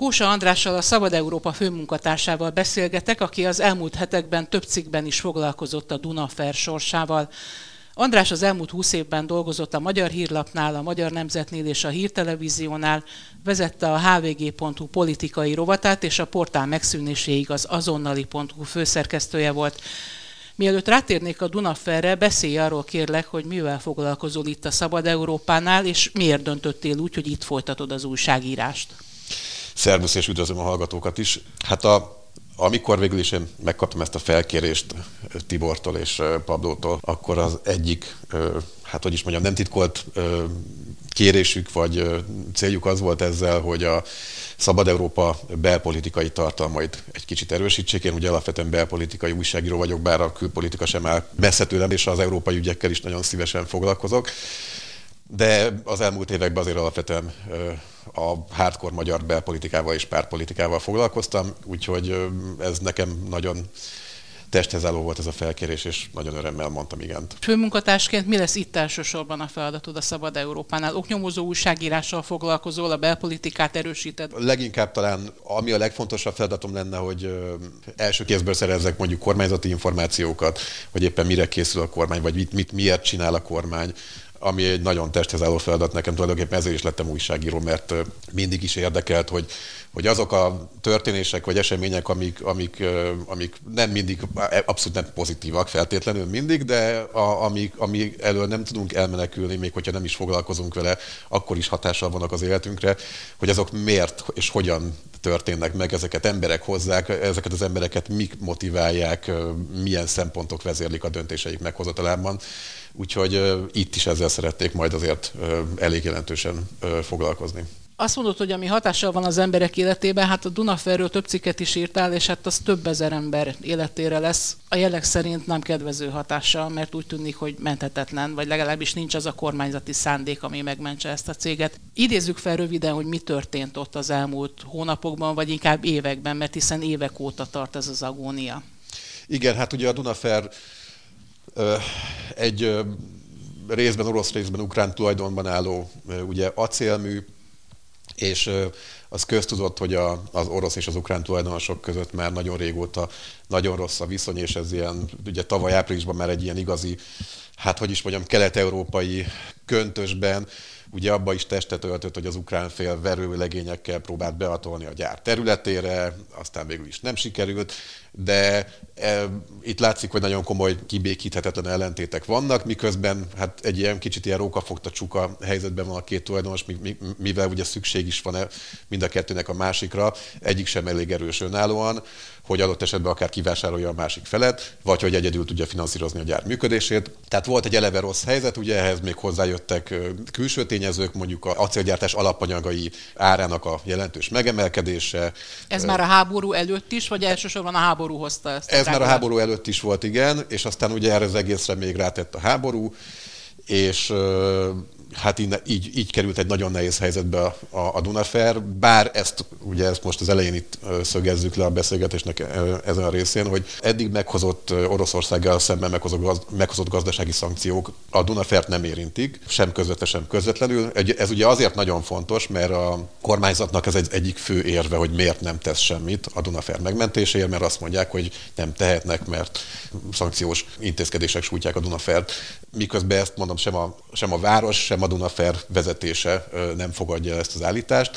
Kósa Andrással a Szabad Európa főmunkatársával beszélgetek, aki az elmúlt hetekben több cikkben is foglalkozott a Dunafer sorsával. András az elmúlt húsz évben dolgozott a Magyar Hírlapnál, a Magyar Nemzetnél és a Hírtelevíziónál, vezette a hvg.hu politikai rovatát, és a portál megszűnéséig az azonnali.hu főszerkesztője volt. Mielőtt rátérnék a Dunaferre, beszélj arról kérlek, hogy mivel foglalkozol itt a Szabad Európánál, és miért döntöttél úgy, hogy itt folytatod az újságírást. Szervusz, és üdvözlöm a hallgatókat is. Hát a, amikor végül is én megkaptam ezt a felkérést Tibortól és Pablótól, akkor az egyik, hát hogy is mondjam, nem titkolt kérésük vagy céljuk az volt ezzel, hogy a Szabad Európa belpolitikai tartalmait egy kicsit erősítsék. Én ugye alapvetően belpolitikai újságíró vagyok, bár a külpolitika sem áll messze tőlem, és az európai ügyekkel is nagyon szívesen foglalkozok. De az elmúlt években azért alapvetően a hardcore magyar belpolitikával és pártpolitikával foglalkoztam, úgyhogy ez nekem nagyon testhez álló volt ez a felkérés, és nagyon örömmel mondtam igent. Főmunkatársként mi lesz itt elsősorban a feladatod a Szabad Európánál? Oknyomozó újságírással foglalkozol, a belpolitikát erősíted? Leginkább talán, ami a legfontosabb feladatom lenne, hogy első kézből szerezzek mondjuk kormányzati információkat, hogy éppen mire készül a kormány, vagy mit, mit miért csinál a kormány, ami egy nagyon testhez álló feladat nekem tulajdonképpen ezért is lettem újságíró, mert mindig is érdekelt, hogy, hogy azok a történések vagy események, amik, amik, amik nem mindig, abszolút nem pozitívak feltétlenül mindig, de a, amik, amik elől nem tudunk elmenekülni, még hogyha nem is foglalkozunk vele, akkor is hatással vannak az életünkre, hogy azok miért és hogyan történnek meg, ezeket emberek hozzák, ezeket az embereket mik motiválják, milyen szempontok vezérlik a döntéseik meghozatalában. Úgyhogy itt is ezzel szerették majd azért elég jelentősen foglalkozni. Azt mondod, hogy ami hatással van az emberek életében, hát a Dunaferről több cikket is írtál, és hát az több ezer ember életére lesz. A jelek szerint nem kedvező hatással, mert úgy tűnik, hogy menthetetlen, vagy legalábbis nincs az a kormányzati szándék, ami megmentse ezt a céget. Idézzük fel röviden, hogy mi történt ott az elmúlt hónapokban, vagy inkább években, mert hiszen évek óta tart ez az agónia. Igen, hát ugye a Dunafer egy részben orosz, részben ukrán tulajdonban álló ugye acélmű, és az köztudott, hogy a, az orosz és az ukrán tulajdonosok között már nagyon régóta nagyon rossz a viszony, és ez ilyen, ugye tavaly áprilisban már egy ilyen igazi, hát hogy is mondjam, kelet-európai köntösben ugye abba is testet öltött, hogy az ukrán fél verőlegényekkel próbált beatolni a gyár területére, aztán végül is nem sikerült, de e, itt látszik, hogy nagyon komoly kibékíthetetlen ellentétek vannak, miközben hát egy ilyen kicsit ilyen rókafogta csuka helyzetben van a két tulajdonos, mivel ugye szükség is van mind a kettőnek a másikra, egyik sem elég erős önállóan, hogy adott esetben akár kivásárolja a másik felet, vagy hogy egyedül tudja finanszírozni a gyár működését. Tehát volt egy eleve rossz helyzet, ugye ehhez még hozzájöttek külső tényezők, mondjuk a acélgyártás alapanyagai árának a jelentős megemelkedése. Ez már a háború előtt is, vagy elsősorban a háború hozta ezt? Ez már a háború előtt is volt, igen, és aztán ugye erre az egészre még rátett a háború, és hát így, így, így került egy nagyon nehéz helyzetbe a, a, Dunafer, bár ezt, ugye ezt most az elején itt szögezzük le a beszélgetésnek ezen a részén, hogy eddig meghozott Oroszországgal szemben meghozott, meghozott gazdasági szankciók a Dunafert nem érintik, sem közvetve, sem közvetlenül. Ez ugye azért nagyon fontos, mert a kormányzatnak ez egy egyik fő érve, hogy miért nem tesz semmit a Dunafer megmentéséért, mert azt mondják, hogy nem tehetnek, mert szankciós intézkedések sújtják a Dunafert. Miközben ezt mondom, sem a, sem a város, sem sem a Dunafer vezetése nem fogadja ezt az állítást.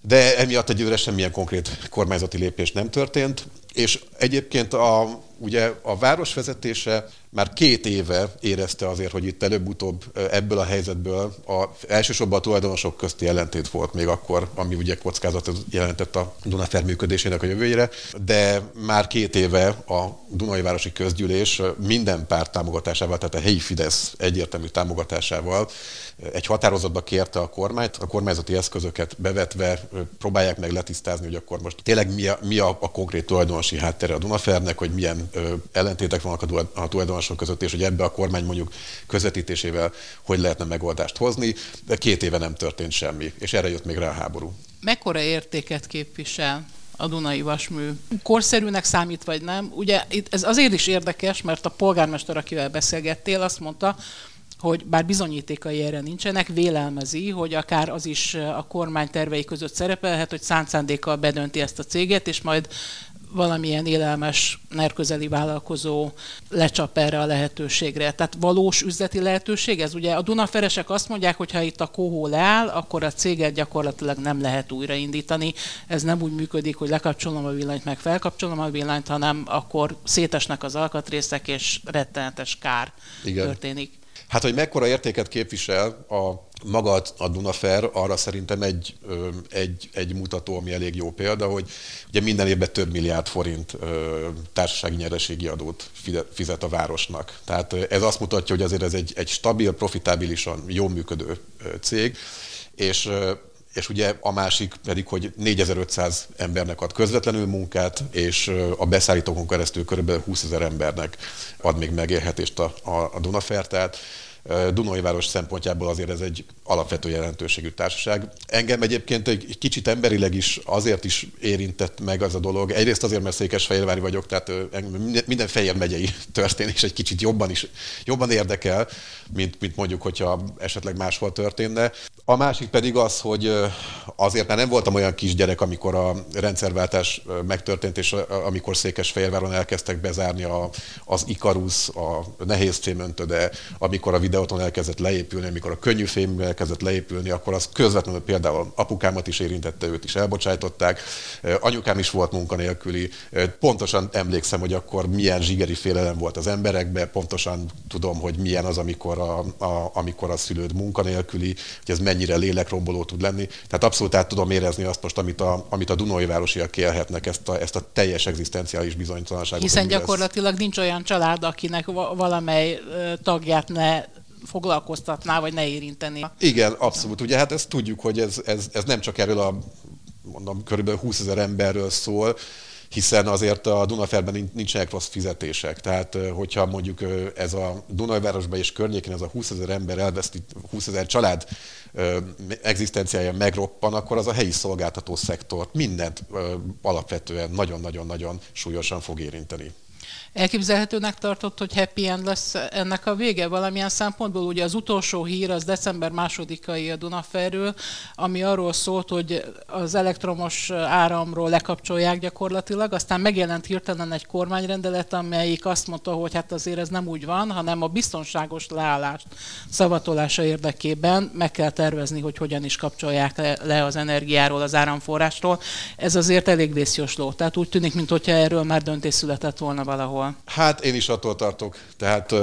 De emiatt egyőre semmilyen konkrét kormányzati lépés nem történt, és egyébként a, ugye a város vezetése már két éve érezte azért, hogy itt előbb-utóbb ebből a helyzetből a, elsősorban a tulajdonosok közti ellentét volt még akkor, ami ugye kockázat jelentett a Dunafer működésének a jövőjére, de már két éve a Dunai Városi Közgyűlés minden párt támogatásával, tehát a helyi Fidesz egyértelmű támogatásával egy határozatba kérte a kormányt, a kormányzati eszközöket bevetve próbálják meg letisztázni, hogy akkor most tényleg mi a, mi a, a konkrét tulajdonosi háttere a Dunafernek, hogy milyen ö, ellentétek vannak a, a tulajdonosok között, és hogy ebbe a kormány mondjuk közvetítésével hogy lehetne megoldást hozni, de két éve nem történt semmi, és erre jött még rá a háború. Mekkora értéket képvisel a Dunai Vasmű korszerűnek számít, vagy nem. Ugye itt ez azért is érdekes, mert a polgármester, akivel beszélgettél, azt mondta, hogy bár bizonyítékai erre nincsenek, vélelmezi, hogy akár az is a kormány tervei között szerepelhet, hogy szánt bedönti ezt a céget, és majd valamilyen élelmes nerközeli vállalkozó lecsap erre a lehetőségre. Tehát valós üzleti lehetőség ez? Ugye a Dunaferesek azt mondják, hogy ha itt a kohó leáll, akkor a céget gyakorlatilag nem lehet újraindítani. Ez nem úgy működik, hogy lekapcsolom a villanyt, meg felkapcsolom a villanyt, hanem akkor szétesnek az alkatrészek, és rettenetes kár Igen. történik. Hát, hogy mekkora értéket képvisel a maga a Dunafer, arra szerintem egy, egy, egy mutató, ami elég jó példa, hogy ugye minden évben több milliárd forint társasági nyereségi adót fizet a városnak. Tehát ez azt mutatja, hogy azért ez egy, egy stabil, profitábilisan jó működő cég, és és ugye a másik pedig, hogy 4500 embernek ad közvetlenül munkát, és a beszállítókon keresztül kb. 20 ezer embernek ad még megélhetést a, a, a Dunafer, tehát Dunai város szempontjából azért ez egy alapvető jelentőségű társaság. Engem egyébként egy kicsit emberileg is azért is érintett meg az a dolog. Egyrészt azért, mert Székesfehérvári vagyok, tehát minden Fejér megyei történés egy kicsit jobban is jobban érdekel, mint, mint mondjuk, hogyha esetleg máshol történne. A másik pedig az, hogy azért már nem voltam olyan kisgyerek, amikor a rendszerváltás megtörtént, és amikor Székesfehérváron elkezdtek bezárni a, az Ikarus, a nehéz fémöntöde, amikor a videóton elkezdett leépülni, amikor a könnyű fém elkezdett leépülni, akkor az közvetlenül például apukámat is érintette, őt is elbocsájtották, anyukám is volt munkanélküli. Pontosan emlékszem, hogy akkor milyen zsigeri félelem volt az emberekben, pontosan tudom, hogy milyen az, amikor a, a, amikor a szülőd munkanélküli, hogy ez mennyire lélekromboló tud lenni. Tehát abszolút át tudom érezni azt most, amit a, amit a Dunai városiak élhetnek, ezt a, ezt a teljes egzisztenciális bizonytalanságot. Hiszen gyakorlatilag lesz. nincs olyan család, akinek valamely tagját ne foglalkoztatná, vagy ne érinteni. Igen, abszolút. Ugye hát ezt tudjuk, hogy ez, ez, ez nem csak erről a mondom, körülbelül 20 ezer emberről szól, hiszen azért a Dunaferben nincsenek rossz fizetések. Tehát, hogyha mondjuk ez a Dunajvárosban és környékén ez a 20 ezer ember elveszti, 20 ezer család egzisztenciája megroppan, akkor az a helyi szolgáltató szektort mindent alapvetően nagyon-nagyon-nagyon súlyosan fog érinteni. Elképzelhetőnek tartott, hogy happy end lesz ennek a vége valamilyen szempontból. Ugye az utolsó hír az december másodikai a Dunaferről, ami arról szólt, hogy az elektromos áramról lekapcsolják gyakorlatilag, aztán megjelent hirtelen egy kormányrendelet, amelyik azt mondta, hogy hát azért ez nem úgy van, hanem a biztonságos leállást szavatolása érdekében meg kell tervezni, hogy hogyan is kapcsolják le, le az energiáról, az áramforrástól. Ez azért elég vészjósló. Tehát úgy tűnik, mintha erről már döntés született volna valahol. Hát én is attól tartok. Tehát,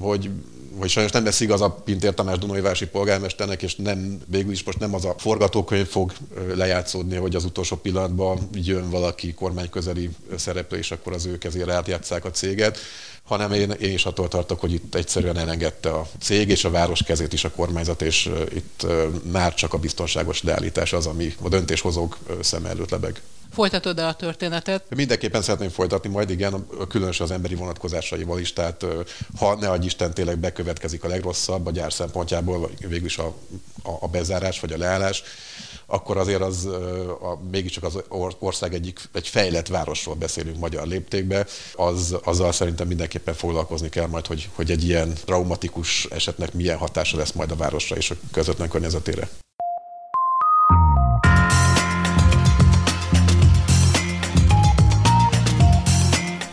hogy hogy sajnos nem lesz igaz a Pintér Tamás Dunajvárosi polgármesternek, és nem, végül is most nem az a forgatókönyv fog lejátszódni, hogy az utolsó pillanatban jön valaki kormányközeli szereplő, és akkor az ő kezére átjátszák a céget, hanem én, én is attól tartok, hogy itt egyszerűen elengedte a cég és a város kezét is a kormányzat, és itt már csak a biztonságos leállítás az, ami a döntéshozók szem előtt lebeg. Folytatod -e a történetet? Mindenképpen szeretném folytatni, majd igen, különösen az emberi vonatkozásaival is, tehát ha ne adj Isten tényleg bekövetkezik a legrosszabb a gyár szempontjából, vagy végül is a, a, a bezárás vagy a leállás, akkor azért az a, mégiscsak az ország egyik egy fejlett városról beszélünk magyar léptékbe, az, azzal szerintem mindenképpen foglalkozni kell majd, hogy, hogy egy ilyen traumatikus esetnek milyen hatása lesz majd a városra és a közvetlen környezetére.